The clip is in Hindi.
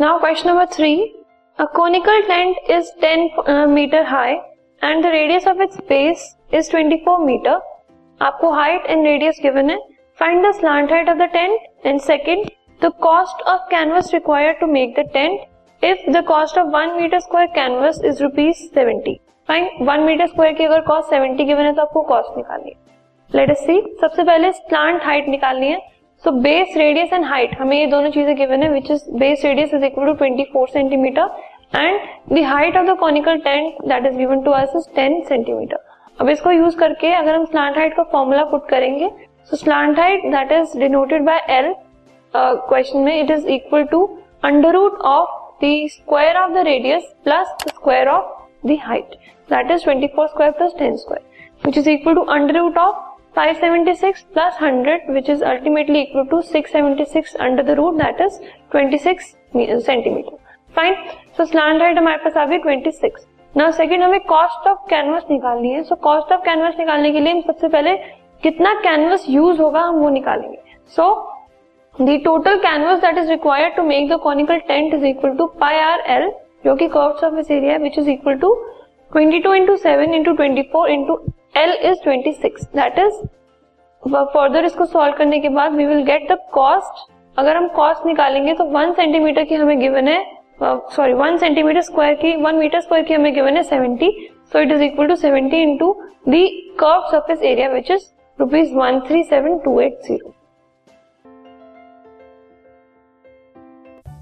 Now question number three. A conical tent is 10 uh, meter high and the radius of its base is 24 meter. आपको height and radius given है. Find the slant height of the tent and second the cost of canvas required to make the tent if the cost of 1 meter square canvas is rupees 70. Fine one metre square की अगर कॉस्ट 70 गिवन है तो आपको कॉस्ट निकालनी है लेट अस सी सबसे पहले स्लांट हाइट निकालनी है so base radius and height हमें ये दोनों चीज़ें गिवन है which is base radius is equal to 24 centimetre and the height of the conical tent that is given to us is 10 centimetre अब इसको यूज़ करके अगर हम स्लांट हाइट का फॉर्मूला पुट करेंगे so slant height that is denoted by L question में it is equal to under root of the square of the radius plus the square of the height that is 24 square plus 10 square which is equal to under root of 576 plus 100 which is ultimately equal to 676 under the root that is 26 centimeter. Fine. So slant height हमारे पास आ गई 26. Now second हमें cost of canvas निकालनी है. So cost of canvas निकालने के लिए हम सबसे पहले कितना canvas use होगा हम वो निकालेंगे. So the total canvas that is required to make the conical tent is equal to pi r l जो कि surface area है which is equal to 22 into 7 into 24 into L is twenty six that is further इसको सॉल्व करने के बाद we will get the cost अगर हम कॉस्ट निकालेंगे तो वन सेंटीमीटर की हमें गिवन है सॉरी वन सेंटीमीटर स्क्वायर की वन मीटर स्क्वायर की हमें गिवन है seventy so it is equal to seventy into the curve surface area which is rupees one three seven two eight zero